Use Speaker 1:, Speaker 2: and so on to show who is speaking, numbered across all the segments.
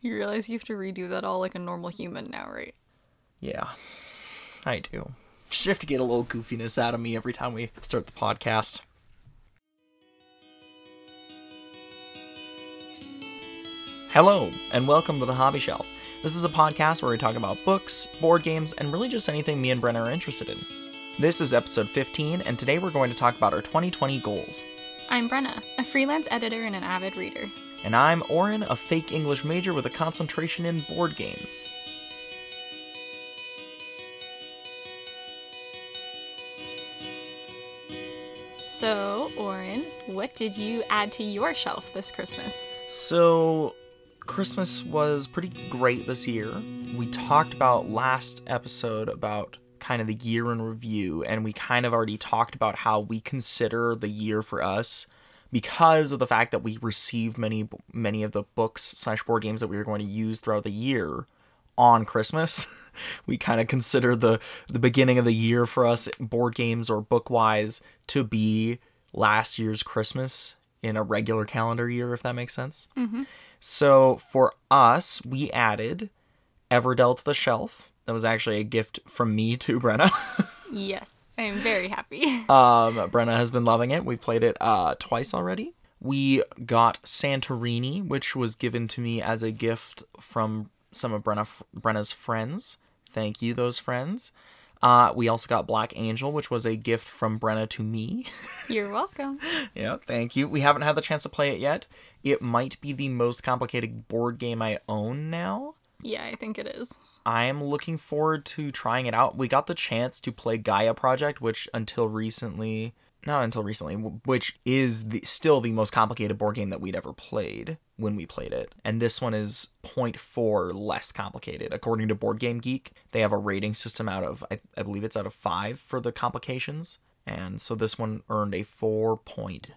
Speaker 1: You realize you have to redo that all like a normal human now, right?
Speaker 2: Yeah, I do. Just have to get a little goofiness out of me every time we start the podcast. Hello, and welcome to the Hobby Shelf. This is a podcast where we talk about books, board games, and really just anything me and Brenna are interested in. This is episode 15, and today we're going to talk about our 2020 goals.
Speaker 1: I'm Brenna, a freelance editor and an avid reader.
Speaker 2: And I'm Orin, a fake English major with a concentration in board games.
Speaker 1: So, Orin, what did you add to your shelf this Christmas?
Speaker 2: So, Christmas was pretty great this year. We talked about last episode about kind of the year in review, and we kind of already talked about how we consider the year for us because of the fact that we received many many of the books slash board games that we were going to use throughout the year on Christmas. we kind of consider the the beginning of the year for us board games or book wise to be last year's Christmas in a regular calendar year, if that makes sense.
Speaker 1: Mm-hmm.
Speaker 2: So for us, we added Everdell to the shelf. That was actually a gift from me to Brenna.
Speaker 1: yes, I am very happy.
Speaker 2: um, Brenna has been loving it. We played it uh, twice already. We got Santorini, which was given to me as a gift from some of Brenna, Brenna's friends. Thank you, those friends. Uh, we also got Black Angel, which was a gift from Brenna to me.
Speaker 1: You're welcome.
Speaker 2: yeah, thank you. We haven't had the chance to play it yet. It might be the most complicated board game I own now.
Speaker 1: Yeah, I think it is.
Speaker 2: I am looking forward to trying it out. We got the chance to play Gaia Project, which until recently, not until recently, which is the, still the most complicated board game that we'd ever played when we played it. And this one is 0.4 less complicated. According to Board Game Geek, they have a rating system out of, I, I believe it's out of 5 for the complications. And so this one earned a 4.2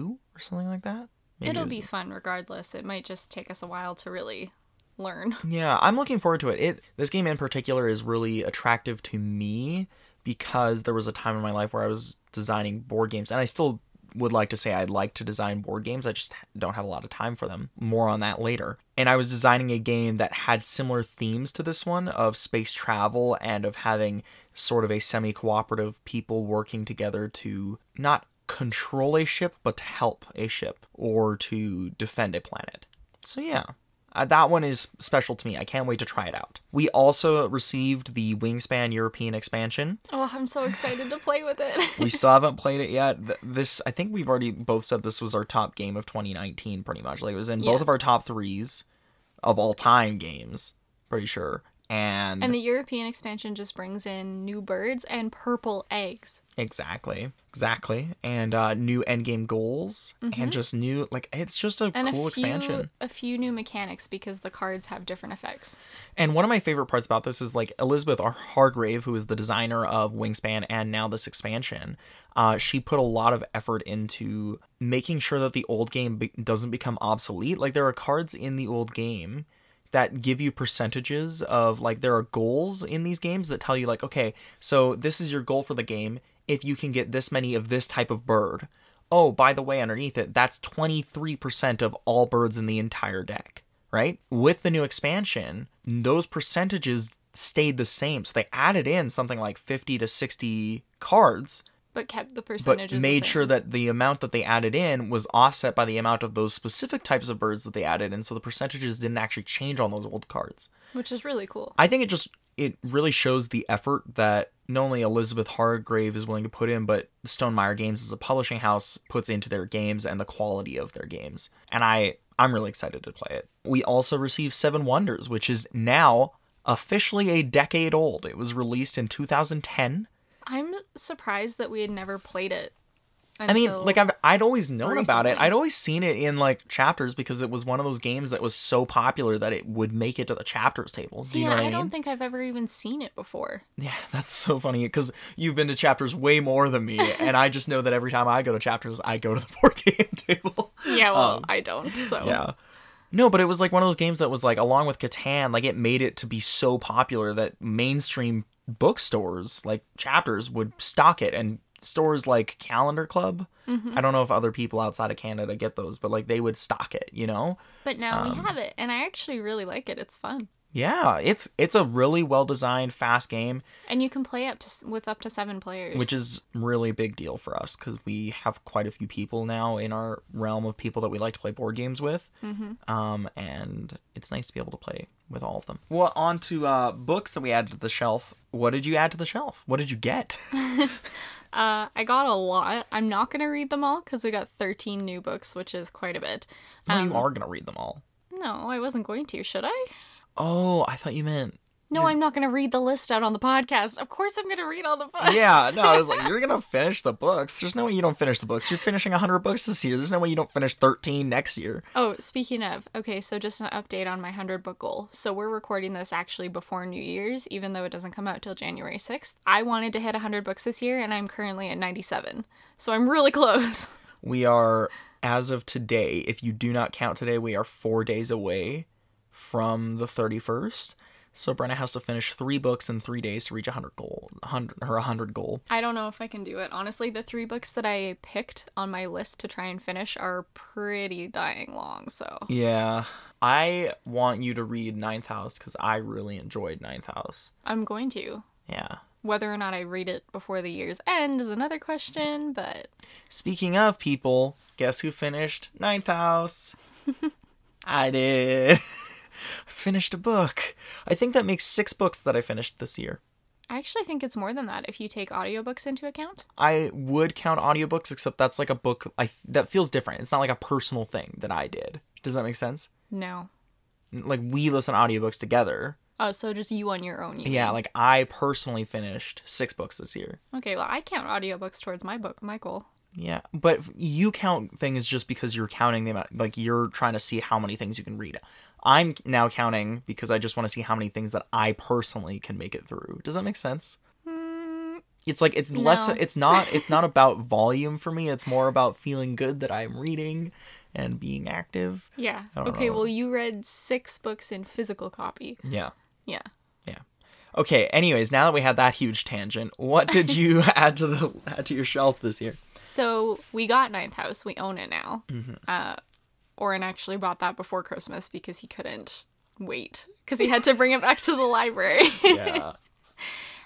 Speaker 2: or something like that.
Speaker 1: Maybe It'll it be fun regardless. It might just take us a while to really learn.
Speaker 2: Yeah, I'm looking forward to it. It this game in particular is really attractive to me because there was a time in my life where I was designing board games and I still would like to say I'd like to design board games. I just don't have a lot of time for them. More on that later. And I was designing a game that had similar themes to this one of space travel and of having sort of a semi cooperative people working together to not control a ship, but to help a ship or to defend a planet. So, yeah, uh, that one is special to me. I can't wait to try it out. We also received the Wingspan European expansion.
Speaker 1: Oh, I'm so excited to play with it.
Speaker 2: we still haven't played it yet. This, I think we've already both said this was our top game of 2019, pretty much. Like it was in yeah. both of our top threes of all time games, pretty sure. And
Speaker 1: and the European expansion just brings in new birds and purple eggs.
Speaker 2: Exactly, exactly, and uh, new endgame goals mm-hmm. and just new like it's just a
Speaker 1: and
Speaker 2: cool
Speaker 1: a few,
Speaker 2: expansion.
Speaker 1: A few new mechanics because the cards have different effects.
Speaker 2: And one of my favorite parts about this is like Elizabeth Hargrave, who is the designer of Wingspan and now this expansion. Uh, she put a lot of effort into making sure that the old game be- doesn't become obsolete. Like there are cards in the old game that give you percentages of like there are goals in these games that tell you like okay so this is your goal for the game if you can get this many of this type of bird. Oh by the way underneath it that's 23% of all birds in the entire deck right? With the new expansion those percentages stayed the same. So they added in something like 50 to 60 cards
Speaker 1: but kept the percentages.
Speaker 2: But made sure that the amount that they added in was offset by the amount of those specific types of birds that they added in, so the percentages didn't actually change on those old cards.
Speaker 1: Which is really cool.
Speaker 2: I think it just it really shows the effort that not only Elizabeth Hargrave is willing to put in, but Stonemaier Games as a publishing house puts into their games and the quality of their games. And I I'm really excited to play it. We also received Seven Wonders, which is now officially a decade old. It was released in 2010
Speaker 1: I'm surprised that we had never played it.
Speaker 2: I mean, like I've I'd always known recently. about it. I'd always seen it in like chapters because it was one of those games that was so popular that it would make it to the chapters table.
Speaker 1: See,
Speaker 2: Do you know
Speaker 1: I,
Speaker 2: I mean?
Speaker 1: don't think I've ever even seen it before.
Speaker 2: Yeah, that's so funny because you've been to chapters way more than me, and I just know that every time I go to chapters, I go to the board game table.
Speaker 1: Yeah, well, um, I don't. So
Speaker 2: yeah. No, but it was like one of those games that was like, along with Catan, like it made it to be so popular that mainstream bookstores like chapters would stock it and stores like Calendar Club.
Speaker 1: Mm-hmm.
Speaker 2: I don't know if other people outside of Canada get those, but like they would stock it, you know?
Speaker 1: But now
Speaker 2: Um,
Speaker 1: we have it, and I actually really like it. It's fun,
Speaker 2: Yeah, it's it's a really well designed, fast game,
Speaker 1: and you can play up to with up to seven players.
Speaker 2: which is really big deal for us because we have quite a few people now in our realm of people that we like to play board games with,
Speaker 1: Mm-hmm.
Speaker 2: um, and it's nice to be able to play with all of them. Well, on to uh, books that we added to the shelf. What did you add to the shelf? What did you get?
Speaker 1: Uh, I got a lot. I'm not gonna read them all because we got 13 new books, which is quite a bit.
Speaker 2: no,
Speaker 1: Um,
Speaker 2: you are gonna read them all.
Speaker 1: No, I wasn't going to. Should I?
Speaker 2: Oh, I thought you meant.
Speaker 1: No, I'm not gonna read the list out on the podcast. Of course, I'm gonna read all the books.
Speaker 2: Yeah, no, I was like, you're gonna finish the books. There's no way you don't finish the books. You're finishing 100 books this year. There's no way you don't finish 13 next year.
Speaker 1: Oh, speaking of, okay, so just an update on my 100 book goal. So we're recording this actually before New Year's, even though it doesn't come out till January 6th. I wanted to hit 100 books this year, and I'm currently at 97. So I'm really close.
Speaker 2: We are, as of today, if you do not count today, we are four days away from the 31st. So Brenna has to finish three books in three days to reach a 100 goal, 100, her 100 goal.
Speaker 1: I don't know if I can do it. Honestly, the three books that I picked on my list to try and finish are pretty dying long, so.
Speaker 2: Yeah. I want you to read Ninth House because I really enjoyed Ninth House.
Speaker 1: I'm going to.
Speaker 2: Yeah.
Speaker 1: Whether or not I read it before the year's end is another question, but
Speaker 2: Speaking of people, guess who finished Ninth House? I did. I finished a book. I think that makes six books that I finished this year.
Speaker 1: I actually think it's more than that if you take audiobooks into account.
Speaker 2: I would count audiobooks, except that's like a book I that feels different. It's not like a personal thing that I did. Does that make sense?
Speaker 1: No.
Speaker 2: Like we listen to audiobooks together.
Speaker 1: Oh, so just you on your own. You
Speaker 2: Yeah,
Speaker 1: mean.
Speaker 2: like I personally finished six books this year.
Speaker 1: Okay, well, I count audiobooks towards my book, my goal.
Speaker 2: Yeah, but you count things just because you're counting the amount, like you're trying to see how many things you can read. I'm now counting because I just want to see how many things that I personally can make it through. Does that make sense? Mm. It's like it's less. It's not. It's not about volume for me. It's more about feeling good that I'm reading and being active.
Speaker 1: Yeah. Okay,
Speaker 2: know.
Speaker 1: well, you read six books in physical copy.
Speaker 2: Yeah.
Speaker 1: Yeah. Yeah.
Speaker 2: Okay. Anyways, now that we had that huge tangent, what did you add to the add to your shelf this year?
Speaker 1: So we got Ninth House. We own it now.
Speaker 2: Mm-hmm.
Speaker 1: Uh, Orin actually bought that before Christmas because he couldn't wait because he had to bring it back to the library.
Speaker 2: Yeah.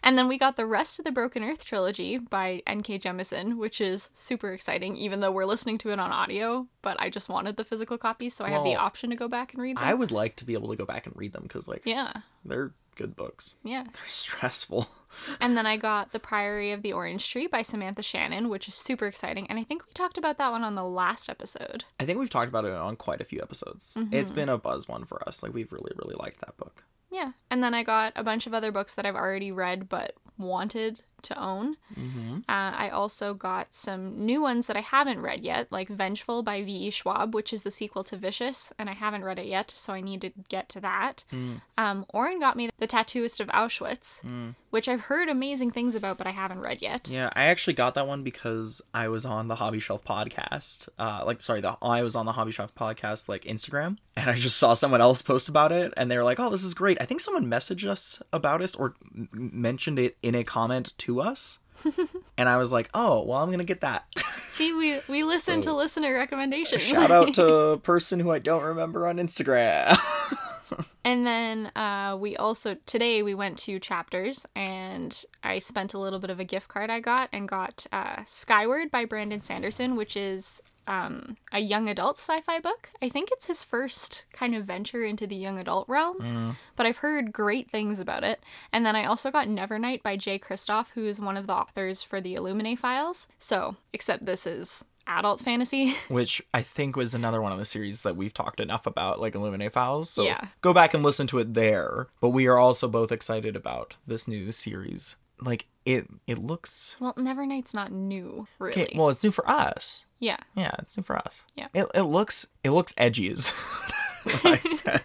Speaker 1: And then we got the rest of the Broken Earth trilogy by N.K. Jemisin, which is super exciting, even though we're listening to it on audio. But I just wanted the physical copies, so I have the option to go back and read them.
Speaker 2: I would like to be able to go back and read them because like
Speaker 1: yeah,
Speaker 2: they're good books.
Speaker 1: yeah.
Speaker 2: They're stressful.
Speaker 1: And then I got The Priory of the Orange Tree by Samantha Shannon, which is super exciting. And I think we talked about that one on the last episode.
Speaker 2: I think we've talked about it on quite a few episodes.
Speaker 1: Mm-hmm.
Speaker 2: It's been a buzz one for us. Like we've really, really liked that book.
Speaker 1: Yeah. And then I got a bunch of other books that I've already read but wanted to own.
Speaker 2: Mm-hmm.
Speaker 1: Uh, I also got some new ones that I haven't read yet, like Vengeful by V.E. Schwab, which is the sequel to Vicious, and I haven't read it yet, so I need to get to that. Um, Orin got me The Tattooist of Auschwitz, which I've heard amazing things about, but I haven't read yet.
Speaker 2: Yeah, I actually got that one because I was on the Hobby Shelf podcast. Uh, like, sorry, the I was on the Hobby Shelf podcast like Instagram, and I just saw someone else post about it, and they were like, "Oh, this is great." I think someone messaged us about it or m- mentioned it in a comment to us, and I was like, "Oh, well, I'm gonna get that."
Speaker 1: See, we, we listen
Speaker 2: So-
Speaker 1: to listener recommendations.
Speaker 2: Shout out to a person who I don't remember on Instagram.
Speaker 1: And then uh, we also today we went to Chapters, and I spent a little bit of a gift card I got and got uh, Skyward by Brandon Sanderson, which is um, a young adult sci-fi book. I think it's his first kind of venture into the young adult realm, but I've heard great things about it. And then I also got Nevernight by Jay Kristoff, who is one of the authors for the Illuminae files. So, except this is adult fantasy.
Speaker 2: which I think was another one of the series that we've talked enough about, like Illuminae Files. So
Speaker 1: Yeah.
Speaker 2: go back and listen to it there. But we are also both excited about this new series. Like it, it looks
Speaker 1: well, Never Nevernight's not new, really.
Speaker 2: okay. Well, it's new for us.
Speaker 1: yeah.
Speaker 2: Yeah, it's new for us.
Speaker 1: Yeah.
Speaker 2: It, it looks it looks edgy as I said.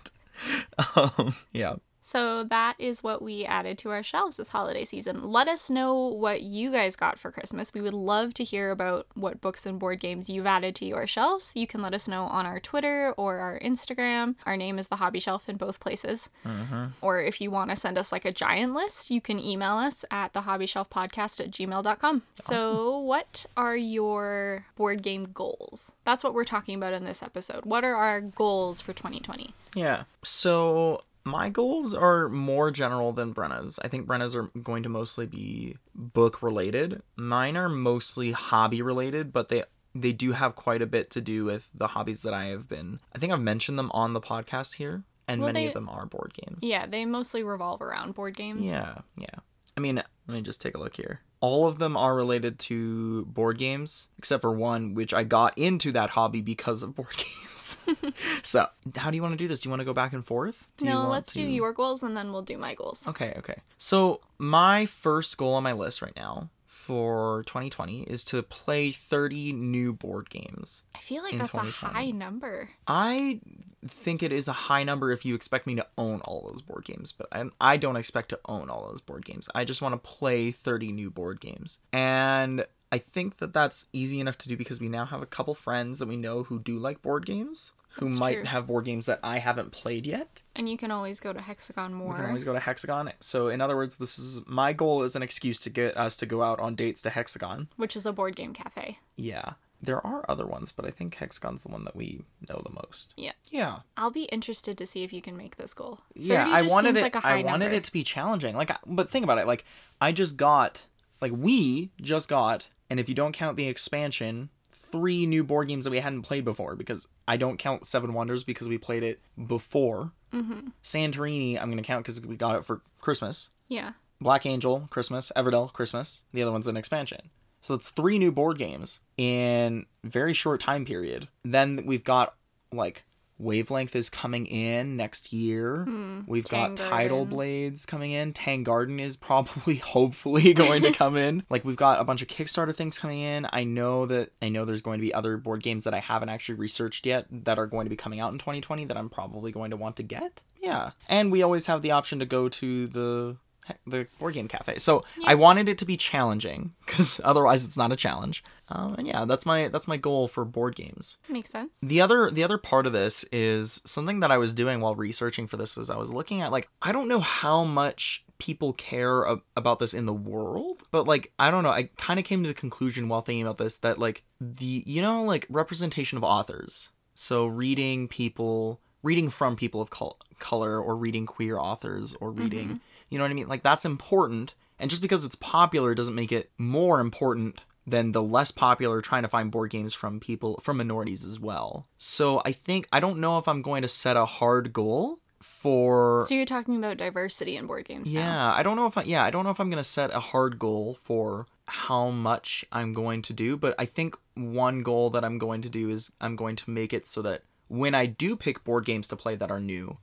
Speaker 2: um, yeah.
Speaker 1: So that is what we added to our shelves this holiday season. Let us know what you guys got for Christmas. We would love to hear about what books and board games you've added to your shelves. You can let us know on our Twitter or our Instagram. Our name is The Hobby Shelf in both places. Mm-hmm. Or if you want to send us like a giant list, you can email us at thehobbyshelfpodcast at gmail.com. So, what are your board game goals? That's what we're talking about in this episode. What are our goals for 2020?
Speaker 2: Yeah. So my goals are more general than Brenna's. I think Brenna's are going to mostly be book related. Mine are mostly hobby related, but they they do have quite a bit to do with the hobbies that I have been. I think I've mentioned them on the podcast here, and
Speaker 1: Well,
Speaker 2: many
Speaker 1: they-
Speaker 2: of them are board games.
Speaker 1: Yeah, they mostly revolve around board games.
Speaker 2: Yeah, yeah. I mean, let me just take a look here. All of them are related to board games, except for one, which I got into that hobby because of board games. so, how do you want to do this? Do you want to go back and forth? Do
Speaker 1: No, let's do your goals and then we'll do my goals.
Speaker 2: Okay, okay. So, my first goal on my list right now for 2020 is to play 30 new board games.
Speaker 1: I feel like that's a high number.
Speaker 2: I think it is a high number if you expect me to own all those board games, but I, I don't expect to own all those board games. I just want to play 30 new board games. And I think that that's easy enough to do because we now have a couple friends that we know who do like board games, who
Speaker 1: That's
Speaker 2: might
Speaker 1: true.
Speaker 2: have board games that I haven't played yet.
Speaker 1: And you can always go to Hexagon More.
Speaker 2: can always go to Hexagon. So, in other words, this is my goal is an excuse to get us to go out on dates to Hexagon.
Speaker 1: which is a board game cafe.
Speaker 2: Yeah. There are other ones, but I think Hexagon's the one that we know the most.
Speaker 1: Yeah.
Speaker 2: Yeah.
Speaker 1: I'll be interested to see if you can make this goal. 30
Speaker 2: Yeah, I wanted it.
Speaker 1: like
Speaker 2: I wanted
Speaker 1: number.
Speaker 2: it to be challenging. Like, but think about it. Like, I just got, like, we just got, and if you don't count the expansion, three new board games that we hadn't played before. Because I don't count Seven Wonders because we played it before. Mm-hmm. Santorini, I'm gonna count because we got it for Christmas.
Speaker 1: Yeah.
Speaker 2: Black Angel, Christmas, Everdell, Christmas. The other one's an expansion. So it's three new board games in very short time period. Then we've got like Wavelength is coming in next year. Hmm. We've got
Speaker 1: Tang
Speaker 2: Tidal Blades coming in. Tang Garden is probably hopefully going to come in. Like we've got a bunch of Kickstarter things coming in. I know that I know there's going to be other board games that I haven't actually researched yet that are going to be coming out in 2020 that I'm probably going to want to get. Yeah. And we always have the option to go to the the board game cafe. So I wanted it to be challenging because otherwise it's not a challenge. Um, and yeah, that's my that's my goal for board games.
Speaker 1: Makes sense.
Speaker 2: The other the other part of this is something that I was doing while researching for this was I was looking at like I don't know how much people care ab- about this in the world, but like I don't know, I kind of came to the conclusion while thinking about this that like the you know like representation of authors. So reading people reading from people of col- color or reading queer authors or reading you know what I mean? Like that's important. And just because it's popular doesn't make it more important than the less popular trying to find board games from people from minorities as well. So I think I don't know if I'm going to set a hard goal for
Speaker 1: So you're talking about diversity in board games now.
Speaker 2: yeah, I don't know if I yeah, I don't know if I'm going to set a hard goal for how much I'm going to do, but I think one goal that I'm going to do is I'm going to make it so that when I do pick board games to play that are new,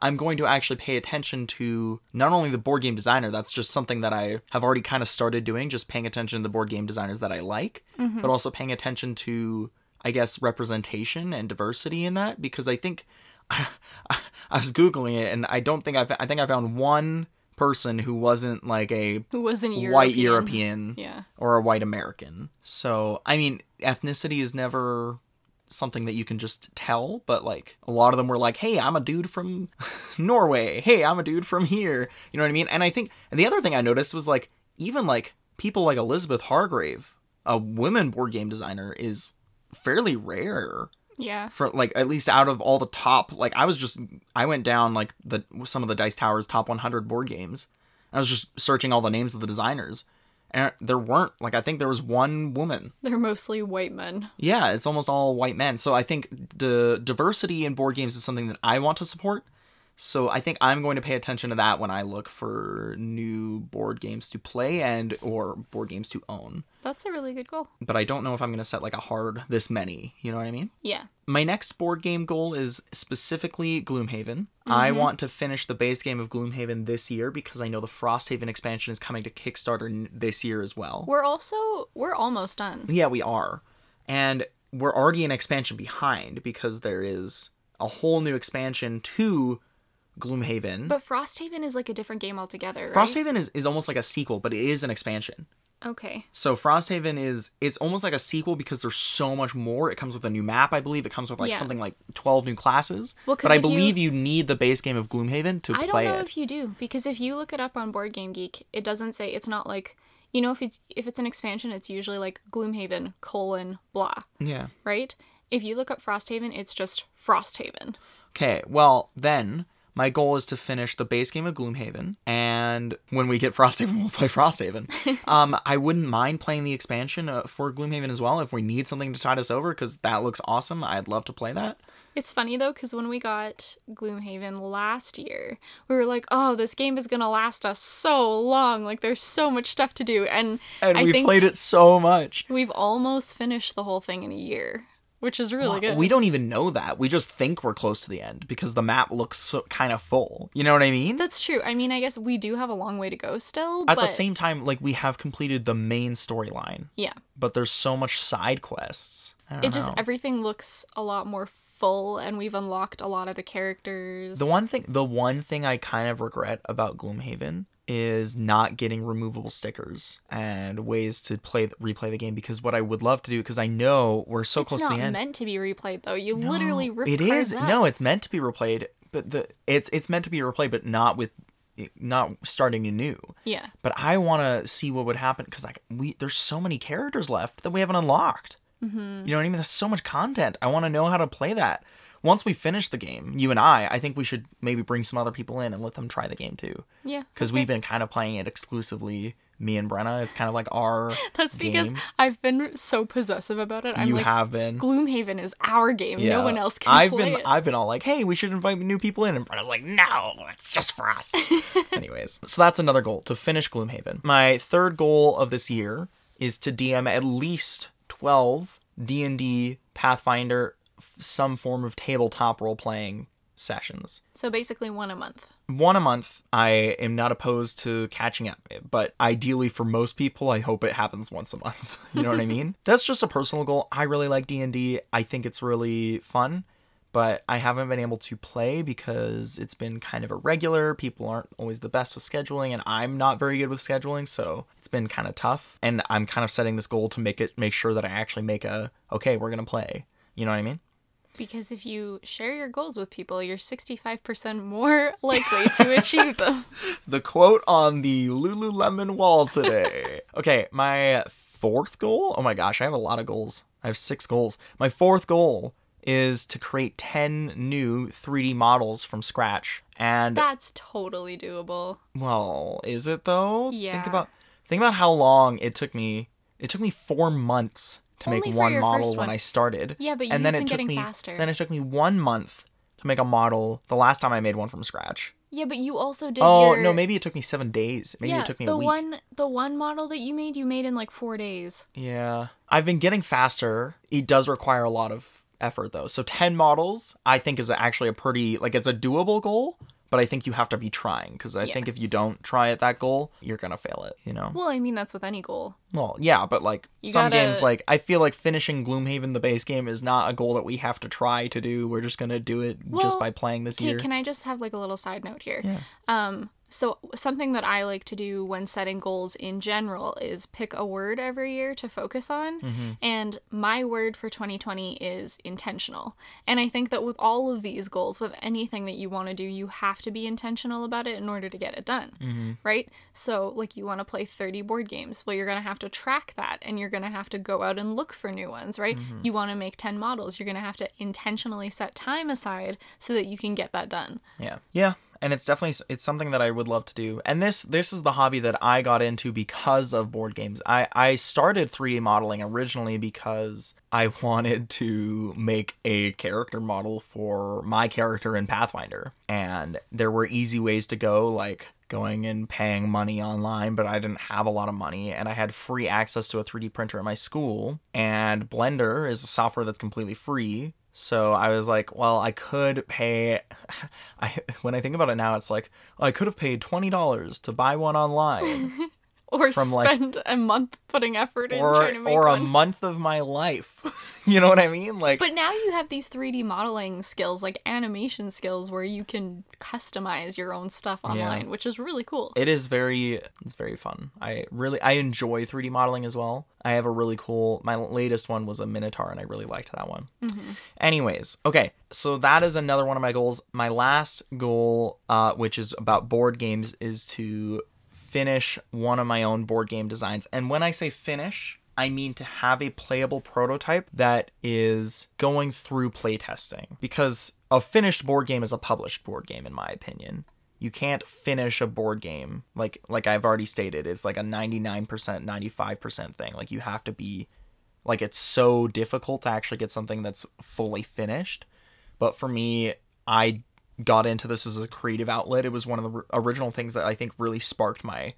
Speaker 2: I'm going to actually pay attention to not only the board game designer, that's just something that I have already kind of started doing, just paying attention to the board game designers that I like, mm-hmm. but also paying attention to, I guess, representation and diversity in that, because I think I, was Googling it and I don't think I've, I think I found one person who wasn't like a
Speaker 1: Who wasn't European.
Speaker 2: white European
Speaker 1: Yeah.
Speaker 2: or a white American. So, I mean, ethnicity is never something that you can just tell, but like a lot of them were like, "Hey, I'm a dude from Norway. Hey, I'm a dude from here." You know what I mean? And I think and the other thing I noticed was like even like people like Elizabeth Hargrave, a women board game designer is fairly rare
Speaker 1: Yeah.
Speaker 2: for like at least out of all the top like i was just i went down like the some of the dice towers top 100 board games i was just searching all the names of the designers there weren't like i think there was one woman.
Speaker 1: They're mostly white men.
Speaker 2: yeah it's almost all white men. So i think the diversity in board games is something that i want to support so i think i'm going to pay attention to that when i look for new board games to play and or board games to own
Speaker 1: That's a really good goal.
Speaker 2: but i don't know if i'm going to set like a hard this many you know what i mean
Speaker 1: Yeah.
Speaker 2: my next board game goal is specifically Gloomhaven. I mm-hmm. want to finish the base game of Gloomhaven this year because I know the Frosthaven expansion is coming to Kickstarter this year as well.
Speaker 1: We're also we're almost done.
Speaker 2: Yeah, we are. And we're already an expansion behind because there is a whole new expansion to Gloomhaven.
Speaker 1: But Frosthaven is like a different game altogether, right?
Speaker 2: Frosthaven is, is almost like a sequel, but it is an expansion.
Speaker 1: Okay.
Speaker 2: So Frosthaven is it's almost like a sequel because there's so much more. It comes with a new map, I believe. It comes with like
Speaker 1: Yeah.
Speaker 2: something like 12 new classes.
Speaker 1: Well,
Speaker 2: but I
Speaker 1: if you-
Speaker 2: believe you... need the base game of Gloomhaven to
Speaker 1: I
Speaker 2: play it.
Speaker 1: I don't know
Speaker 2: it.
Speaker 1: if you do because if you look it up on Board Game Geek, it doesn't say it's not like you know if it's if it's an expansion, it's usually like Gloomhaven colon blah,
Speaker 2: Yeah.
Speaker 1: right? If you look up Frosthaven, it's just Frosthaven.
Speaker 2: Okay, well, then my goal is to finish the base game of Gloomhaven, and when we get Frosthaven, we'll play Frosthaven. um, I wouldn't mind playing the expansion uh, for Gloomhaven as well if we need something to tide us over, because that looks awesome. I'd love to play that.
Speaker 1: It's funny though because when we got Gloomhaven last year, we were like, "Oh, this game is gonna last us so long. Like, there's so much stuff to do." And,
Speaker 2: And
Speaker 1: I
Speaker 2: we played it so much.
Speaker 1: we've almost finished the whole thing in a year, which is really
Speaker 2: Well,
Speaker 1: good.
Speaker 2: We don't even know that. We just think we're close to the end because the map looks so, kind of full. You know what I mean?
Speaker 1: That's true. I mean, I guess we do have a long way to go still.
Speaker 2: At
Speaker 1: but
Speaker 2: the same time, like we have completed the main storyline,
Speaker 1: yeah,
Speaker 2: but there's so much side quests. I don't
Speaker 1: it just everything looks a lot more full, and we've unlocked a lot of the characters.
Speaker 2: The one thing, the one thing I kind of regret about Gloomhaven is not getting removable stickers and ways to play replay the game because what I would love to do because I know we're so
Speaker 1: it's
Speaker 2: close
Speaker 1: not
Speaker 2: to the end.
Speaker 1: it's meant to be replayed though. You literally rip
Speaker 2: it is
Speaker 1: up.
Speaker 2: no, it's meant to be replayed, but the it's it's meant to be replayed, but not with not starting anew.
Speaker 1: Yeah.
Speaker 2: But I want to see what would happen because like we there's so many characters left that we haven't unlocked. Mm-hmm. You know what I mean? There's so much content. I want to know how to play that. Once we finish the game, you and I, I think we should maybe bring some other people in and let them try the game too.
Speaker 1: Yeah.
Speaker 2: Because
Speaker 1: okay.
Speaker 2: we've been kind of playing it exclusively, me and Brenna. It's kind of like our
Speaker 1: That's because
Speaker 2: game.
Speaker 1: I've been so possessive about it. I'm
Speaker 2: you
Speaker 1: like,
Speaker 2: have been.
Speaker 1: Gloomhaven is our game.
Speaker 2: Yeah.
Speaker 1: No one else can
Speaker 2: I've
Speaker 1: play
Speaker 2: been
Speaker 1: it.
Speaker 2: I've been all like, hey, we should invite new people in, and Brenna's like, no, it's just for us. Anyways, so that's another goal to finish Gloomhaven. My third goal of this year is to DM at least twelve D and D Pathfinder, some form of tabletop role playing sessions.
Speaker 1: so basically one a month.
Speaker 2: One a month. I am not opposed to catching up, but ideally for most people, I hope it happens once a month. You know what I mean? That's just a personal goal. I really like D and D. I think it's really fun, but I haven't been able to play because it's been kind of irregular. People aren't always the best with scheduling, and I'm not very good with scheduling, so it's been kind of tough. And I'm kind of setting this goal to make it make sure that I actually make a okay, we're gonna play. You know what I mean?
Speaker 1: Because if you share your goals with people, you're 65% more likely to achieve them.
Speaker 2: the quote on the Lululemon wall today. okay, my fourth goal. Oh my gosh, I have a lot of goals. I have six goals. My fourth goal is to create 10 new 3D models from scratch. And
Speaker 1: That's totally doable.
Speaker 2: well, is it though?
Speaker 1: Yeah.
Speaker 2: Think about think about how long it took me. It took me 4 months to
Speaker 1: Only
Speaker 2: make one model when
Speaker 1: one.
Speaker 2: I started.
Speaker 1: Yeah, but
Speaker 2: and then it took
Speaker 1: getting
Speaker 2: me
Speaker 1: faster.
Speaker 2: then it took me 1 month to make a model the last time I made one from scratch.
Speaker 1: Yeah, but you also did
Speaker 2: Oh,
Speaker 1: your...
Speaker 2: no, maybe it took me 7 days. Maybe
Speaker 1: yeah,
Speaker 2: it took me
Speaker 1: the
Speaker 2: a week.
Speaker 1: one the one model that you made, you made in like four days.
Speaker 2: Yeah. I've been getting faster. It does require a lot of effort though. So 10 models I think is actually a pretty like it's a doable goal, but I think you have to be trying because I think if you don't try at that goal, you're going to fail it, you know.
Speaker 1: Well, I mean that's with any goal.
Speaker 2: Well, yeah, but like
Speaker 1: You
Speaker 2: some
Speaker 1: gotta-
Speaker 2: games like I feel like finishing Gloomhaven the base game is not a goal that we have to try to do. We're just going to do it just by playing this year.
Speaker 1: can I just have like a little side note here?
Speaker 2: Yeah.
Speaker 1: Um, so something that I like to do when setting goals in general is pick a word every year to focus on.
Speaker 2: Mm-hmm.
Speaker 1: And my word for 2020 is intentional. And I think that with all of these goals, with anything that you want to do, you have to be intentional about it in order to get it done.
Speaker 2: Mm-hmm.
Speaker 1: Right? So, like, you want to play 30 board games. Well, you're going to have to track that and you're going to have to go out and look for new ones, right?
Speaker 2: Mm-hmm.
Speaker 1: You want to make 10 models. You're going to have to intentionally set time aside so that you can get that done.
Speaker 2: Yeah. Yeah. And it's definitely it's something that I would love to do. And this this is the hobby that I got into because of board games. I I started 3D modeling originally because I wanted to make a character model for my character in Pathfinder. And there were easy ways to go like going and paying money online, but I didn't have a lot of money and I had free access to a 3D printer at my school. And Blender is a software that's completely free. So I was like, well, I could pay. I when I think about it now, it's like oh, I could have paid twenty dollars to buy one online.
Speaker 1: or
Speaker 2: from like
Speaker 1: spend a month putting effort in
Speaker 2: or
Speaker 1: trying to make
Speaker 2: or a month of my life. you know what I mean? Like
Speaker 1: But now you have these 3D modeling skills, like animation skills, where you can customize your own stuff online, which is really cool.
Speaker 2: it is very it's very fun. I really I enjoy 3D modeling as well. I have a really cool my latest one was a Minotaur and I really liked that one. Anyways, okay. So that is another one of my goals. My last goal uh which is about board games is to finish one of my own board game designs. And when I say finish, I mean to have a playable prototype that is going through playtesting. Because a finished board game is a published board game, in my opinion. You can't finish a board game like like I've already stated. It's like a 99%, 95% thing. Like you have to be like it's so difficult to actually get something that's fully finished. But for me, I got into this as a creative outlet. It was one of the r- original things that I think really sparked my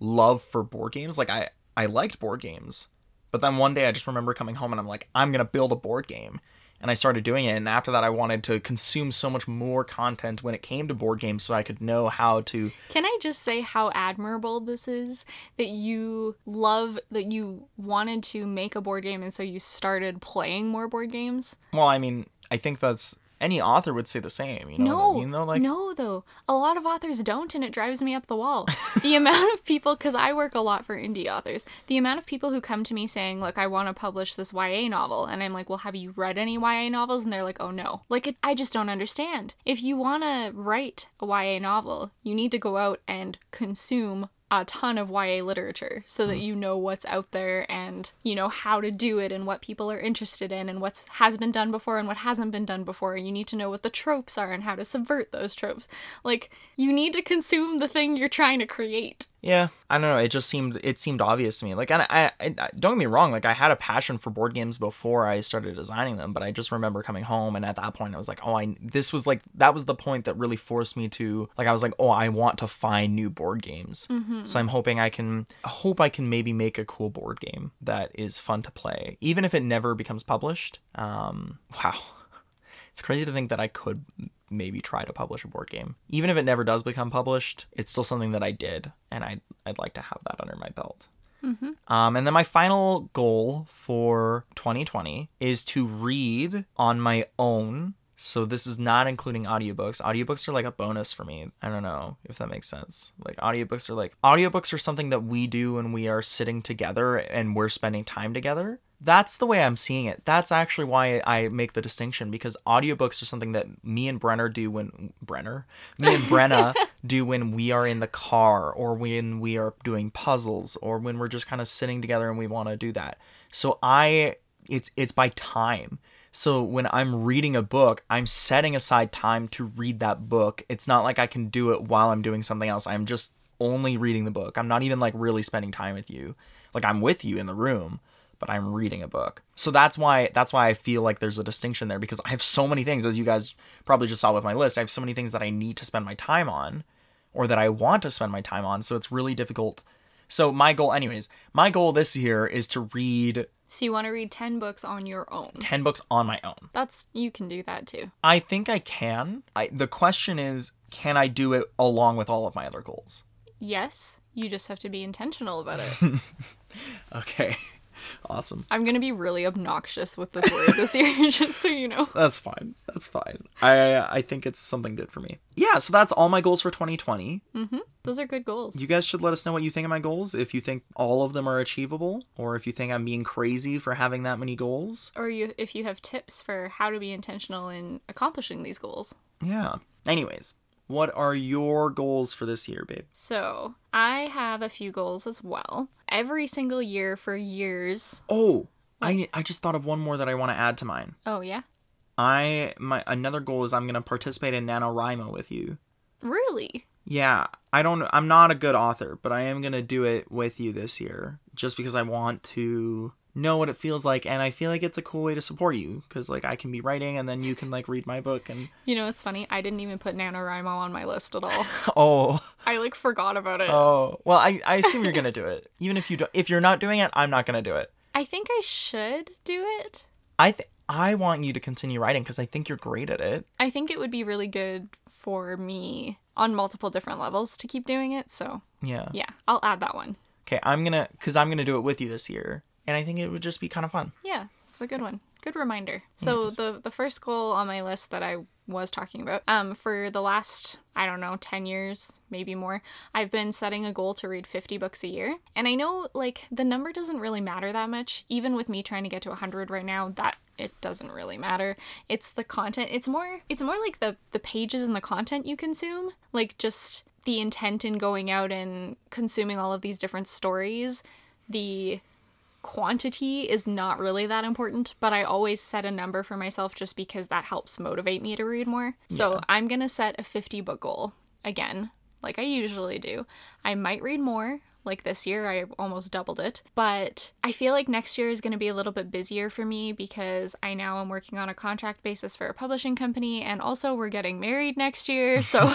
Speaker 2: love for board games. Like I I liked board games. But then one day I just remember coming home and I'm like, I'm going to build a board game. And I started doing it and after that I wanted to consume so much more content when it came to board games so I could know how to
Speaker 1: Can I just say how admirable this is that you love that you wanted to make a board game and so you started playing more board games?
Speaker 2: Well, I mean, I think that's any author would say the same, you know.
Speaker 1: No,
Speaker 2: you know like
Speaker 1: no, though a lot of authors don't, and it drives me up the wall. the amount of people, because I work a lot for indie authors, the amount of people who come to me saying, "Look, I want to publish this YA novel," and I'm like, "Well, have you read any YA novels?" And they're like, "Oh no." Like, it, I just don't understand. If you want to write a YA novel, you need to go out and consume a ton of YA literature so that hmm. you know what's out there and you know how to do it and what people are interested in and what's has been done before and what hasn't been done before. You need to know what the tropes are and how to subvert those tropes. Like you need to consume the thing you're trying to create.
Speaker 2: Yeah, I don't know. It just seemed it seemed obvious to me. Like, and I, I, I don't get me wrong. Like, I had a passion for board games before I started designing them, but I just remember coming home and at that point I was like, oh, I this was like that was the point that really forced me to like I was like, oh, I want to find new board games. So I'm hoping I can I hope I can maybe make a cool board game that is fun to play, even if it never becomes published. Um, wow. It's crazy to think that I could maybe try to publish a board game. Even if it never does become published, it's still something that I did, and I'd, I'd like to have that under my belt. Um, and then my final goal for 2020 is to read on my own. So this is not including audiobooks. Audiobooks are like a bonus for me. I don't know if that makes sense. Like audiobooks are like audiobooks are something that we do when we are sitting together and we're spending time together. That's the way I'm seeing it. That's actually why I make the distinction because audiobooks are something that me and Brenner do when Brenner, me and Brenna do when we are in the car or when we are doing puzzles or when we're just kind of sitting together and we want to do that. So I it's it's by time. So when I'm reading a book, I'm setting aside time to read that book. It's not like I can do it while I'm doing something else. I'm just only reading the book. I'm not even like really spending time with you. Like I'm with you in the room, but I'm reading a book. So that's why that's why I feel like there's a distinction there because I have so many things as you guys probably just saw with my list. I have so many things that I need to spend my time on or that I want to spend my time on. So it's really difficult. So my goal anyways, my goal this year is to read
Speaker 1: So you want to read 10 books on your own.
Speaker 2: 10 books on my own.
Speaker 1: That's you can do that too.
Speaker 2: I think I can. I the question is can I do it along with all of my other goals?
Speaker 1: Yes, you just have to be intentional about it.
Speaker 2: Okay. Awesome.
Speaker 1: I'm going to be really obnoxious with this word this year just so you know.
Speaker 2: That's fine. That's fine. I I think it's something good for me. Yeah, so that's all my goals for 2020. Mm-hmm.
Speaker 1: Those are good goals.
Speaker 2: You guys should let us know what you think of my goals if you think all of them are achievable or if you think I'm being crazy for having that many goals.
Speaker 1: or you if you have tips for how to be intentional in accomplishing these goals.
Speaker 2: Yeah. Anyways, what are your goals for this year, babe?
Speaker 1: So, I have a few goals as well. Every single year for years.
Speaker 2: Oh, I I just thought of one more that I want to add to mine.
Speaker 1: Oh, yeah?
Speaker 2: I my another goal is I'm going to participate in NaNoWriMo with you.
Speaker 1: Really?
Speaker 2: Yeah, I don't I'm not a good author, but I am going to do it with you this year just because I want to know what it feels like and I feel like it's a cool way to support you cuz like I can be writing and then you can like read my book and
Speaker 1: You know, it's funny. I didn't even put NaNoWriMo on my list at all.
Speaker 2: oh,
Speaker 1: I like forgot about it.
Speaker 2: oh. Well, I I assume you're to do it. Even if you don't if you're not doing it, I'm not to do it.
Speaker 1: I think I should do it.
Speaker 2: I th- I want you to continue writing cuz I think you're great at it.
Speaker 1: I think it would be really good for me on multiple different levels to keep doing it. So,
Speaker 2: Yeah.
Speaker 1: yeah, I'll add that one.
Speaker 2: okay, I'm gonna, cause I'm gonna do it with you this year, and I think it would just be kind of fun.
Speaker 1: Yeah, it's a good one. Good reminder. So the the first goal on my list that I was talking about, um, for the last I don't know ten years, maybe more, I've been setting a goal to read fifty books a year, and I know like the number doesn't really matter that much. Even with me trying to get to hundred right now, that it doesn't really matter. It's the content. It's more. It's more like the the pages and the content you consume, like just the intent in going out and consuming all of these different stories. The quantity is not really that important, but I always set a number for myself just because that helps motivate me to read more. So I'm going to set a 50 book goal again, like I usually do. I might read more. Like this year, I almost doubled it. But I feel like next year is going to be a little bit busier for me because I now am working on a contract basis for a publishing company. And also, we're getting married next year. So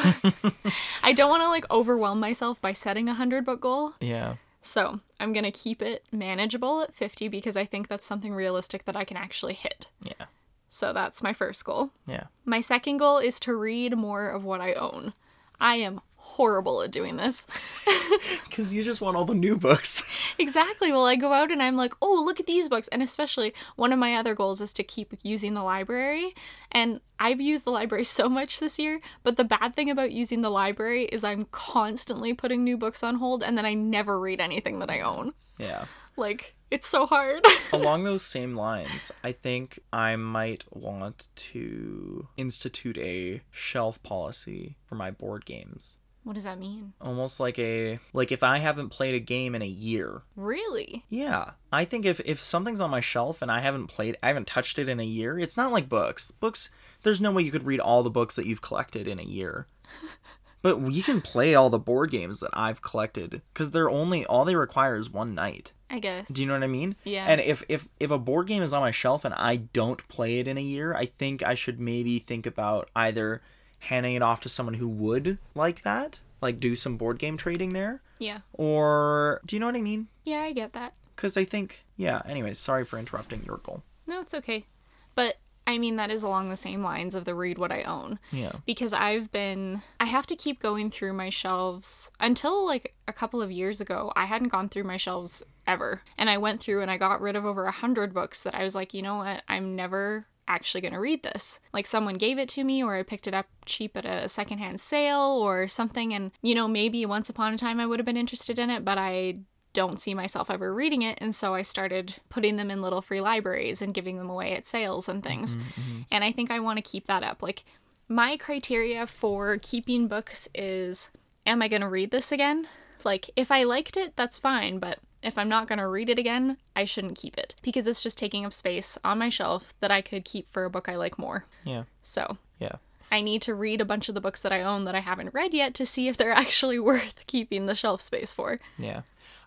Speaker 1: I don't want to like overwhelm myself by setting a 100 book goal.
Speaker 2: Yeah.
Speaker 1: So I'm gonna keep it manageable at 50 because I think that's something realistic that I can actually hit.
Speaker 2: Yeah.
Speaker 1: So that's my first goal.
Speaker 2: Yeah.
Speaker 1: My second goal is to read more of what I own. I am horrible at doing this.
Speaker 2: Because you just want all the new books.
Speaker 1: exactly. Well, I go out and I'm like, oh, look at these books. And especially one of my other goals is to keep using the library. And I've used the library so much this year. But the bad thing about using the library is I'm constantly putting new books on hold and then I never read anything that I own.
Speaker 2: yeah.
Speaker 1: Like, it's so hard.
Speaker 2: Along those same lines, I think I might want to institute a shelf policy for my board games.
Speaker 1: What does that mean?
Speaker 2: Almost like a like if I haven't played a game in a year.
Speaker 1: Really?
Speaker 2: Yeah. I think if if something's on my shelf and I haven't played I haven't touched it in a year, it's not like books. Books there's no way you could read all the books that you've collected in a year. But you can play all the board games that I've collected cuz they're only all they require is one night.
Speaker 1: I guess.
Speaker 2: Do you know what I mean?
Speaker 1: Yeah.
Speaker 2: And if if if a board game is on my shelf and I don't play it in a year, I think I should maybe think about either handing it off to someone who would like that, like do some board game trading there,
Speaker 1: yeah.
Speaker 2: or do you know what I mean?
Speaker 1: Yeah, I get that.
Speaker 2: Cuz I think yeah, anyways, sorry for interrupting your goal.
Speaker 1: No, it's okay. But I mean, that is along the same lines of the read what I own.
Speaker 2: Yeah.
Speaker 1: Because I've been, I have to keep going through my shelves until like a couple of years ago. I hadn't gone through my shelves ever. And I went through and I got rid of over a hundred books that I was like, you know what? I'm never actually going to read this. Like someone gave it to me or I picked it up cheap at a secondhand sale or something. And, you know, maybe once upon a time I would have been interested in it, but I don't see myself ever reading it. And so I started putting them in little free libraries and giving them away at sales and things. Mm-hmm, mm-hmm. And I think I want to keep that up. Like, my criteria for keeping books is am I going to read this again? Like, if I liked it, that's fine. But if I'm not going to read it again, I shouldn't keep it because it's just taking up space on my shelf that I could keep for a book I like more.
Speaker 2: Yeah.
Speaker 1: So.
Speaker 2: Yeah.
Speaker 1: I need to read a bunch of the books that I own that I haven't read yet to see if they're actually worth keeping the shelf space for.
Speaker 2: Yeah.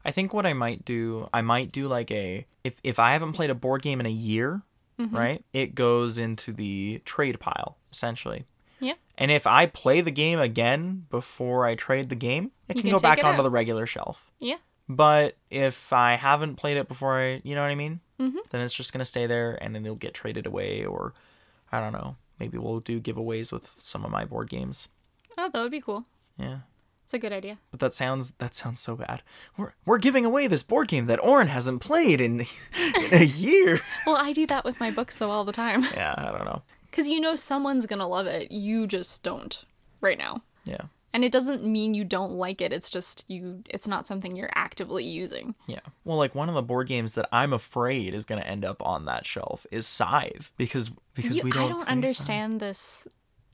Speaker 2: I think what I might do, I might do like a if if I haven't played a board game in a year, mm-hmm. right? It goes into the trade pile essentially.
Speaker 1: Yeah.
Speaker 2: And if I play the game again before I trade the game, it can,
Speaker 1: can
Speaker 2: go back onto
Speaker 1: out.
Speaker 2: the regular shelf.
Speaker 1: Yeah.
Speaker 2: But if I haven't played it before I, you know what I mean?
Speaker 1: Mhm.
Speaker 2: Then it's just going to stay there and then it'll get traded away or I don't know. Maybe we'll do giveaways with some of my board games.
Speaker 1: Oh, that would be cool.
Speaker 2: Yeah.
Speaker 1: It's a good idea.
Speaker 2: But that sounds that sounds so bad. We're we're giving away this board game that Orin hasn't played in in a year.
Speaker 1: Well, I do that with my books though all the time.
Speaker 2: yeah, I don't know.
Speaker 1: Because you know someone's gonna love it. You just don't right now.
Speaker 2: Yeah.
Speaker 1: And it doesn't mean you don't like it. It's just you it's not something you're actively using.
Speaker 2: Yeah. Well, like one of the board games that I'm afraid is going to end up on that shelf is Scythe because because
Speaker 1: You-
Speaker 2: we don't
Speaker 1: I don't
Speaker 2: play Scythe.
Speaker 1: understand this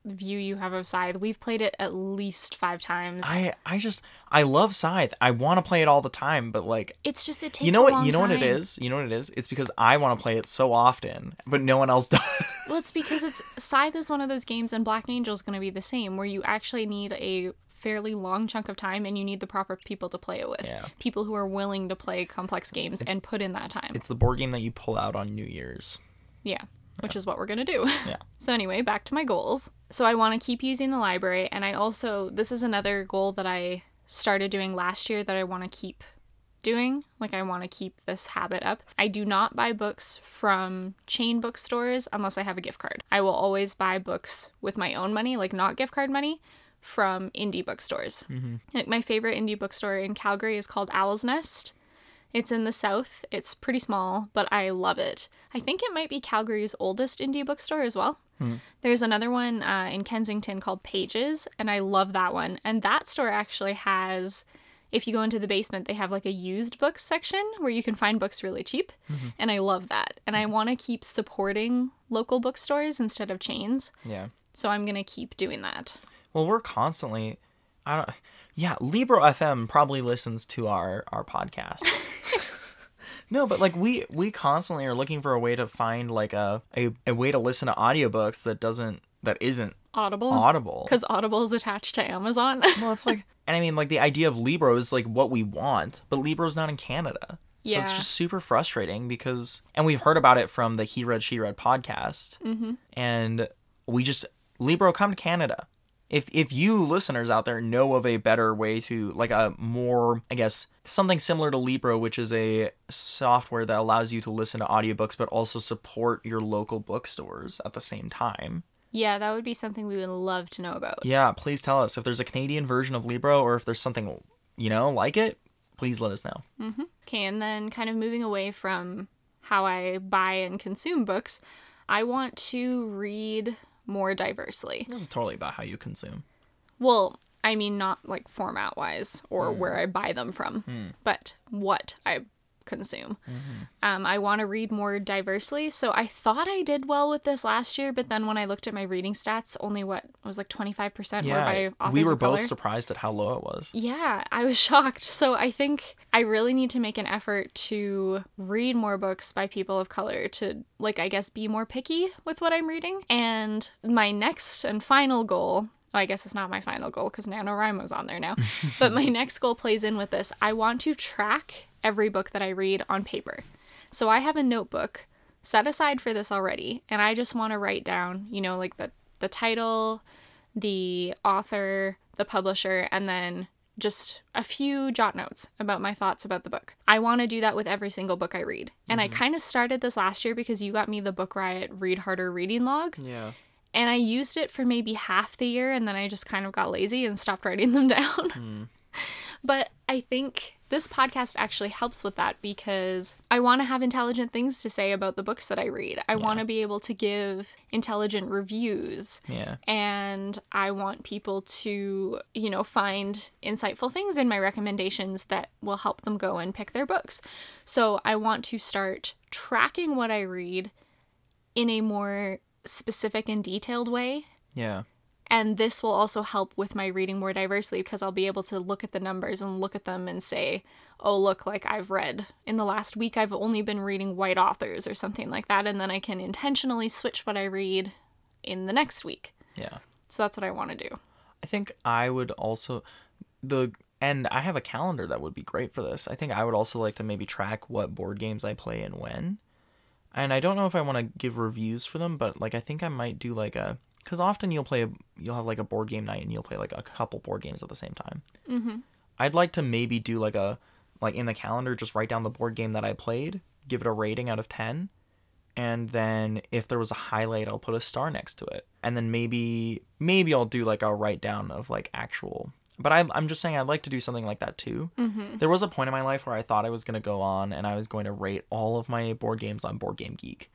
Speaker 1: view you have of Scythe. We've played it at least five times.
Speaker 2: I I just I love Scythe. I want to play it all the time, but like
Speaker 1: it's just it takes
Speaker 2: you know what you know what it is. You know what it is? It's because I want to play it so often, but no one else does.
Speaker 1: Well, it's because it's Scythe is one of those games, and Black Angel is going to be the same, where you actually need a fairly long chunk of time, and you need the proper people to play it with.
Speaker 2: Yeah.
Speaker 1: People who are willing to play complex games and put in that time.
Speaker 2: it's the board game that you pull out on New Year's.
Speaker 1: Yeah, which is what we're going to do.
Speaker 2: Yeah.
Speaker 1: So, anyway, back to my goals. So, I want to keep using the library, and I also, this is another goal that I started doing last year that I want to keep doing. Like, I want to keep this habit up. I do not buy books from chain bookstores unless I have a gift card. I will always buy books with my own money, like not gift card money, from indie bookstores. Mm-hmm. Like my favorite indie bookstore in Calgary is called Owl's Nest. It's in the south. It's pretty small, but I love it. I think it might be Calgary's oldest indie bookstore as well. There's another one uh, in Kensington called Pages, and I love that one. And that store actually has, if you go into the basement, they have like a used books section where you can find books really cheap. And I love that. And I want to keep supporting local bookstores instead of chains.
Speaker 2: Yeah.
Speaker 1: So I'm going to keep doing that.
Speaker 2: Well, we're constantly. I don't. Yeah, Libro FM probably listens to our our podcast. no, but like we we constantly are looking for a way to find like a a, a way to listen to audiobooks that doesn't that isn't
Speaker 1: Audible.
Speaker 2: audible.
Speaker 1: Because Audible is attached to Amazon.
Speaker 2: Well, it's like, and I mean, like the idea of Libro is like what we want, but Libro's not in Canada. So it's just super frustrating because, and we've heard about it from the He Read, She Read podcast. Mm-hmm. And we just, Libro, come to Canada. If, if you listeners out there know of a better way to, like a more, I guess, something similar to Libro, which is a software that allows you to listen to audiobooks but also support your local bookstores at the same time,
Speaker 1: yeah, that would be something we would love to know about.
Speaker 2: yeah, please tell us if there's a Canadian version of Libro or if there's something, you know, like it. Please let us know. Mm-hmm.
Speaker 1: Okay, and then kind of moving away from how I buy and consume books, I want to read more diversely.
Speaker 2: This is totally about how you consume.
Speaker 1: Well, I mean, not like format wise or hmm. where I buy them from, hmm. but what I consume. Um, I want to read more diversely. So I thought I did well with this last year, but then when I looked at my reading stats, only what was like 25% were
Speaker 2: Yeah,
Speaker 1: by authors
Speaker 2: we were
Speaker 1: of
Speaker 2: both
Speaker 1: color.
Speaker 2: surprised at how low it was.
Speaker 1: Yeah, I was shocked. So I think I really need to make an effort to read more books by people of color to, like, I guess, be more picky with what I'm reading. And my next and final goal. I guess it's not my final goal because NaNoWriMo's on there now. but my next goal plays in with this. I want to track every book that I read on paper. So I have a notebook set aside for this already, and I just want to write down, you know, like the the title, the author, the publisher, and then just a few jot notes about my thoughts about the book. I want to do that with every single book I read. And I mm-hmm. kind of started this last year because you got me the Book Riot Read Harder reading log,
Speaker 2: Yeah.
Speaker 1: and I used it for maybe half the year and then I just kind of got lazy and stopped writing them down. Hmm. But I think this podcast actually helps with that because I want to have intelligent things to say about the books that I read. I want to be able to give intelligent reviews
Speaker 2: Yeah.
Speaker 1: and I want people to, you know, find insightful things in my recommendations that will help them go and pick their books. So I want to start tracking what I read in a more specific and detailed way.
Speaker 2: Yeah.
Speaker 1: And this will also help with my reading more diversely because I'll be able to look at the numbers and look at them and say, oh, look, like I've read in the last week, I've only been reading white authors or something like that. And then I can intentionally switch what I read in the next week.
Speaker 2: Yeah.
Speaker 1: So that's what I want to do.
Speaker 2: I think I would also the and I have a calendar that would be great for this. I think I would also like to maybe track what board games I play and when. And I don't know if I want to give reviews for them, but like I think I might do like a because often you'll play a, you'll have like a board game night and you'll play like a couple board games at the same time. Mm-hmm. I'd like to maybe do like a like in the calendar just write down the board game that I played, give it a rating out of ten, and then if there was a highlight i'll put a star next to it and then maybe maybe i'll do like a write down of like actual but I, i'm just saying i'd like to do something like that too mm-hmm. there was a point in my life where i thought i was going to go on and i was going to rate all of my board games on board game geek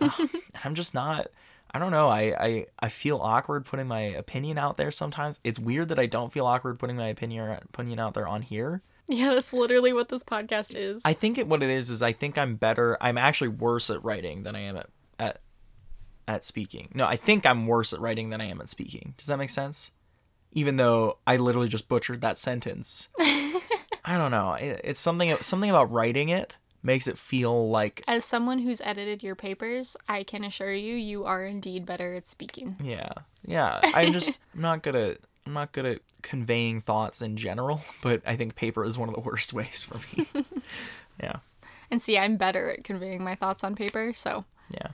Speaker 2: uh, i'm just not i don't know I, I i feel awkward putting my opinion out there sometimes it's weird that i don't feel awkward putting my opinion opinion out there on here
Speaker 1: Yeah, that's literally what this podcast is.
Speaker 2: I think it, what it is is I think I'm better. I'm actually worse at writing than I am at at at speaking. No, I think I'm worse at writing than I am at speaking. Does that make sense? Even though I literally just butchered that sentence. I don't know. It, it's something something about writing it makes it feel like
Speaker 1: As someone who's edited your papers, I can assure you, you are indeed better at speaking.
Speaker 2: yeah. Yeah, I'm just I'm not good at I'm not good at conveying thoughts in general, but I think paper is one of the worst ways for me. yeah.
Speaker 1: And see, I'm better at conveying my thoughts on paper, so
Speaker 2: Yeah.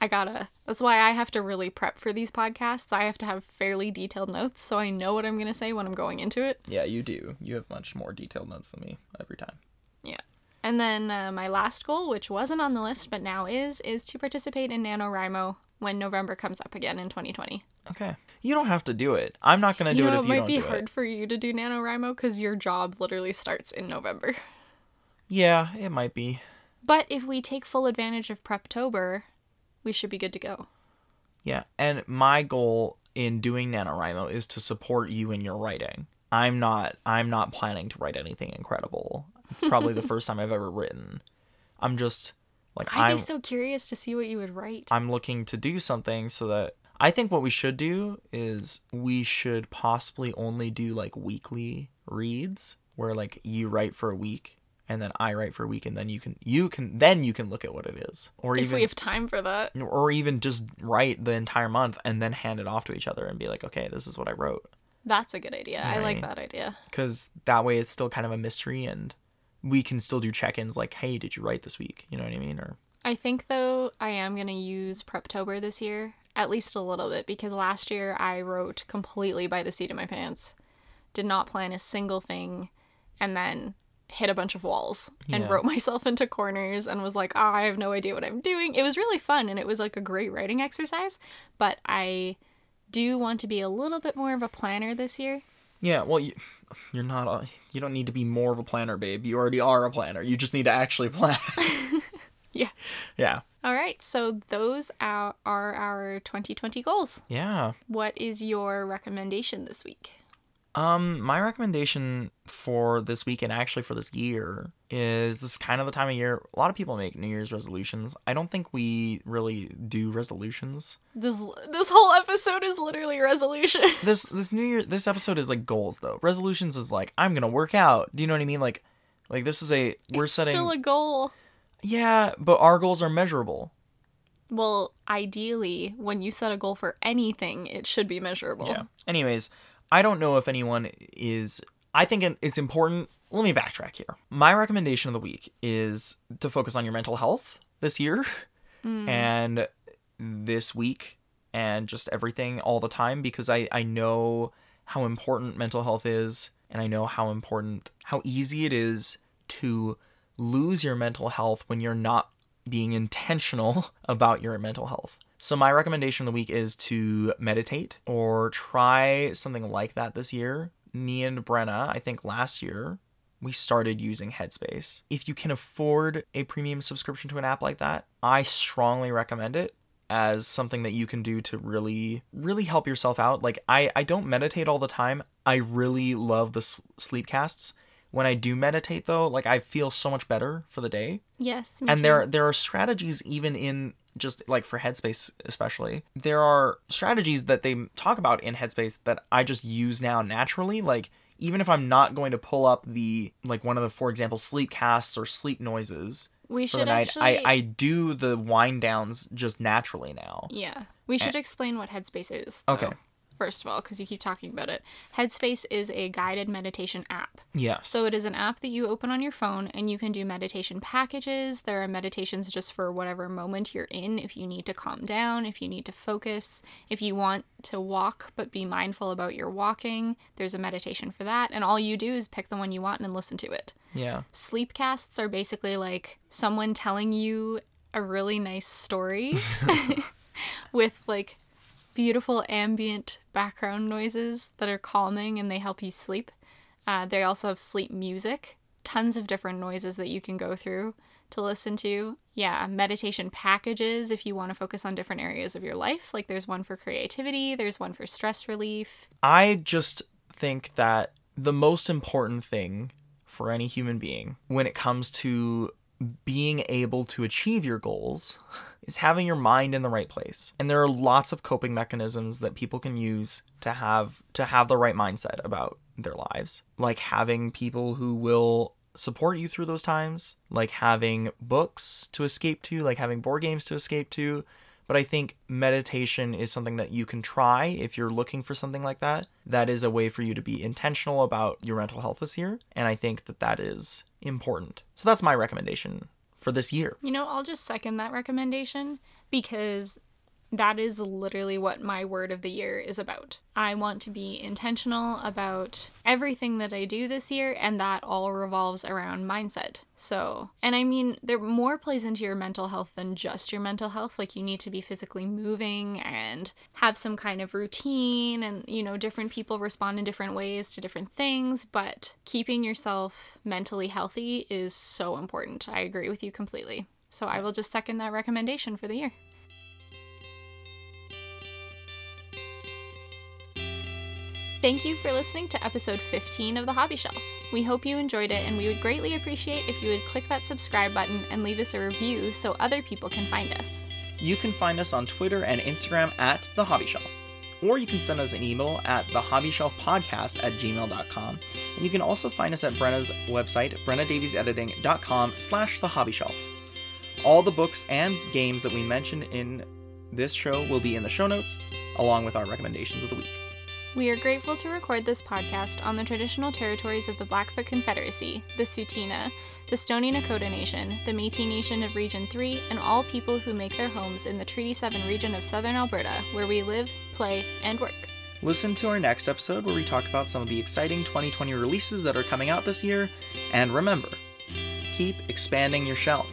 Speaker 1: I gotta. That's why I have to really prep for these podcasts. I have to have fairly detailed notes so I know what I'm gonna say when I'm going into it.
Speaker 2: Yeah, you do. You have much more detailed notes than me every time.
Speaker 1: Yeah. And then uh, my last goal, which wasn't on the list but now is, is to participate in NaNoWriMo when November comes up again in 2020.
Speaker 2: Okay. You don't have to do it. I'm not gonna do
Speaker 1: you
Speaker 2: it
Speaker 1: know,
Speaker 2: if
Speaker 1: it
Speaker 2: you
Speaker 1: might
Speaker 2: don't
Speaker 1: be
Speaker 2: do
Speaker 1: hard
Speaker 2: it.
Speaker 1: for you to do NaNoWriMo because your job literally starts in November.
Speaker 2: Yeah, it might be.
Speaker 1: But if we take full advantage of Preptober, we should be good to go.
Speaker 2: Yeah, and my goal in doing NaNoWriMo is to support you in your writing. I'm not I'm not planning to write anything incredible. It's probably the first time I've ever written. I'm just like
Speaker 1: I'd
Speaker 2: I'm
Speaker 1: be so curious to see what you would write.
Speaker 2: I'm looking to do something so that I think what we should do is we should possibly only do like weekly reads where like you write for a week and then I write for a week and then you can you can then you can look at what it is or
Speaker 1: if
Speaker 2: even
Speaker 1: we have time for that.
Speaker 2: or even just write the entire month and then hand it off to each other and be like okay this is what I wrote
Speaker 1: That's a good idea. I like that idea.
Speaker 2: because that way it's still kind of a mystery and we can still do check-ins like hey did you write this week you know what I mean or
Speaker 1: I think though I am gonna use Preptober this year, at least a little bit, because last year I wrote completely by the seat of my pants. Did not plan a single thing and then hit a bunch of walls and
Speaker 2: Yeah.
Speaker 1: wrote myself into corners and was like, "Ah, I have no idea what I'm doing. It was really fun and it was like a great writing exercise, but I do want to be a little bit more of a planner this year.
Speaker 2: Yeah, well, you, you're not. A, you don't need to be more of a planner, babe. You already are a planner. You just need to actually plan.
Speaker 1: Yeah.
Speaker 2: yeah,
Speaker 1: All right, so those are, are our 2020 goals.
Speaker 2: yeah.
Speaker 1: What is your recommendation this week?
Speaker 2: Um, my recommendation for this week and actually for this year is this is kind of the time of year a lot of people make New Year's resolutions. I don't think we really do resolutions.
Speaker 1: This this whole episode is literally resolution.
Speaker 2: This this New Year this episode is like goals though. Resolutions is like I'm gonna work out. Do you know what I mean? Like, like this is a we're
Speaker 1: it's
Speaker 2: setting.
Speaker 1: still a goal.
Speaker 2: yeah, but our goals are measurable.
Speaker 1: Well, ideally, when you set a goal for anything, it should be measurable.
Speaker 2: Yeah. Anyways, I don't know if anyone is. I think it's important. Let me backtrack here. My recommendation of the week is to focus on your mental health this year hmm. and this week and just everything all the time because I, I know how important mental health is and I know how important, how easy it is to lose your mental health when you're not being intentional about your mental health. So, my recommendation of the week is to meditate or try something like that this year. Me and Brenna, I think last year, we started using Headspace. If you can afford a premium subscription to an app like that, I strongly recommend it as something that you can do to really really help yourself out. Like I I don't meditate all the time. I really love the s- sleep casts. When I do meditate though, like I feel so much better for the day
Speaker 1: Yes.
Speaker 2: And
Speaker 1: too.
Speaker 2: there there are strategies even in just like for headspace especially there are strategies that they talk about in headspace that i just use now naturally like even if i'm not going to pull up the like one of the for example sleep casts or sleep noises
Speaker 1: we
Speaker 2: for the
Speaker 1: should
Speaker 2: night
Speaker 1: actually.
Speaker 2: i i do the wind downs just naturally now
Speaker 1: Yeah. We should explain what Headspace is.
Speaker 2: Okay.
Speaker 1: First of all, because you keep talking about it, Headspace is a guided meditation app.
Speaker 2: yes
Speaker 1: So it is an app that you open on your phone and you can do meditation packages. There are meditations just for whatever moment you're in. If you need to calm down, if you need to focus, if you want to walk but be mindful about your walking, there's a meditation for that. And all you do is pick the one you want and listen to it.
Speaker 2: yeah
Speaker 1: Sleepcasts are basically like someone telling you a really nice story with like beautiful ambient background noises that are calming and they help you sleep. Uh, they also have sleep music, tons of different noises that you can go through to listen to. Yeah, meditation packages if you want to focus on different areas of your life. Like there's one for creativity, there's one for stress relief.
Speaker 2: I just think that the most important thing for any human being when it comes to being able to achieve your goals is having your mind in the right place. And there are lots of coping mechanisms that people can use to have to have the right mindset about their lives. Like having people who will support you through those times, like having books to escape to, like having board games to escape to, but I think meditation is something that you can try if you're looking for something like that. That is a way for you to be intentional about your mental health this year. And I think that that is important. So that's my recommendation for this year.
Speaker 1: You know, I'll just second that recommendation because that is literally what my word of the year is about. I want to be intentional about everything that I do this year, and that all revolves around mindset. So, and I mean, there more plays into your mental health than just your mental health. Like, you need to be physically moving and have some kind of routine, and you know, different people respond in different ways to different things, but keeping yourself mentally healthy is so important. I agree with you completely. So, I will just second that recommendation for the year. Thank you for listening to episode 15 of The Hobby Shelf. We hope you enjoyed it, and we would greatly appreciate if you would click that subscribe button and leave us a review so other people can find us.
Speaker 2: You can find us on Twitter and Instagram at The Hobby Shelf. Or you can send us an email at thehobbyshelfpodcast at gmail.com. And you can also find us at Brenna's website, brennadaviesediting.com slash the hobby shelf. All the books and games that we mention in this show will be in the show notes, along with our recommendations of the week.
Speaker 1: We are grateful to record this podcast on the traditional territories of the Blackfoot Confederacy, the Tsuut'ina, the Stoney Nakoda Nation, the Metis Nation of Region 3, and all people who make their homes in the Treaty 7 region of southern Alberta, where we live, play, and work.
Speaker 2: Listen to our next episode where we talk about some of the exciting 2020 releases that are coming out this year, and remember, keep expanding your shelf.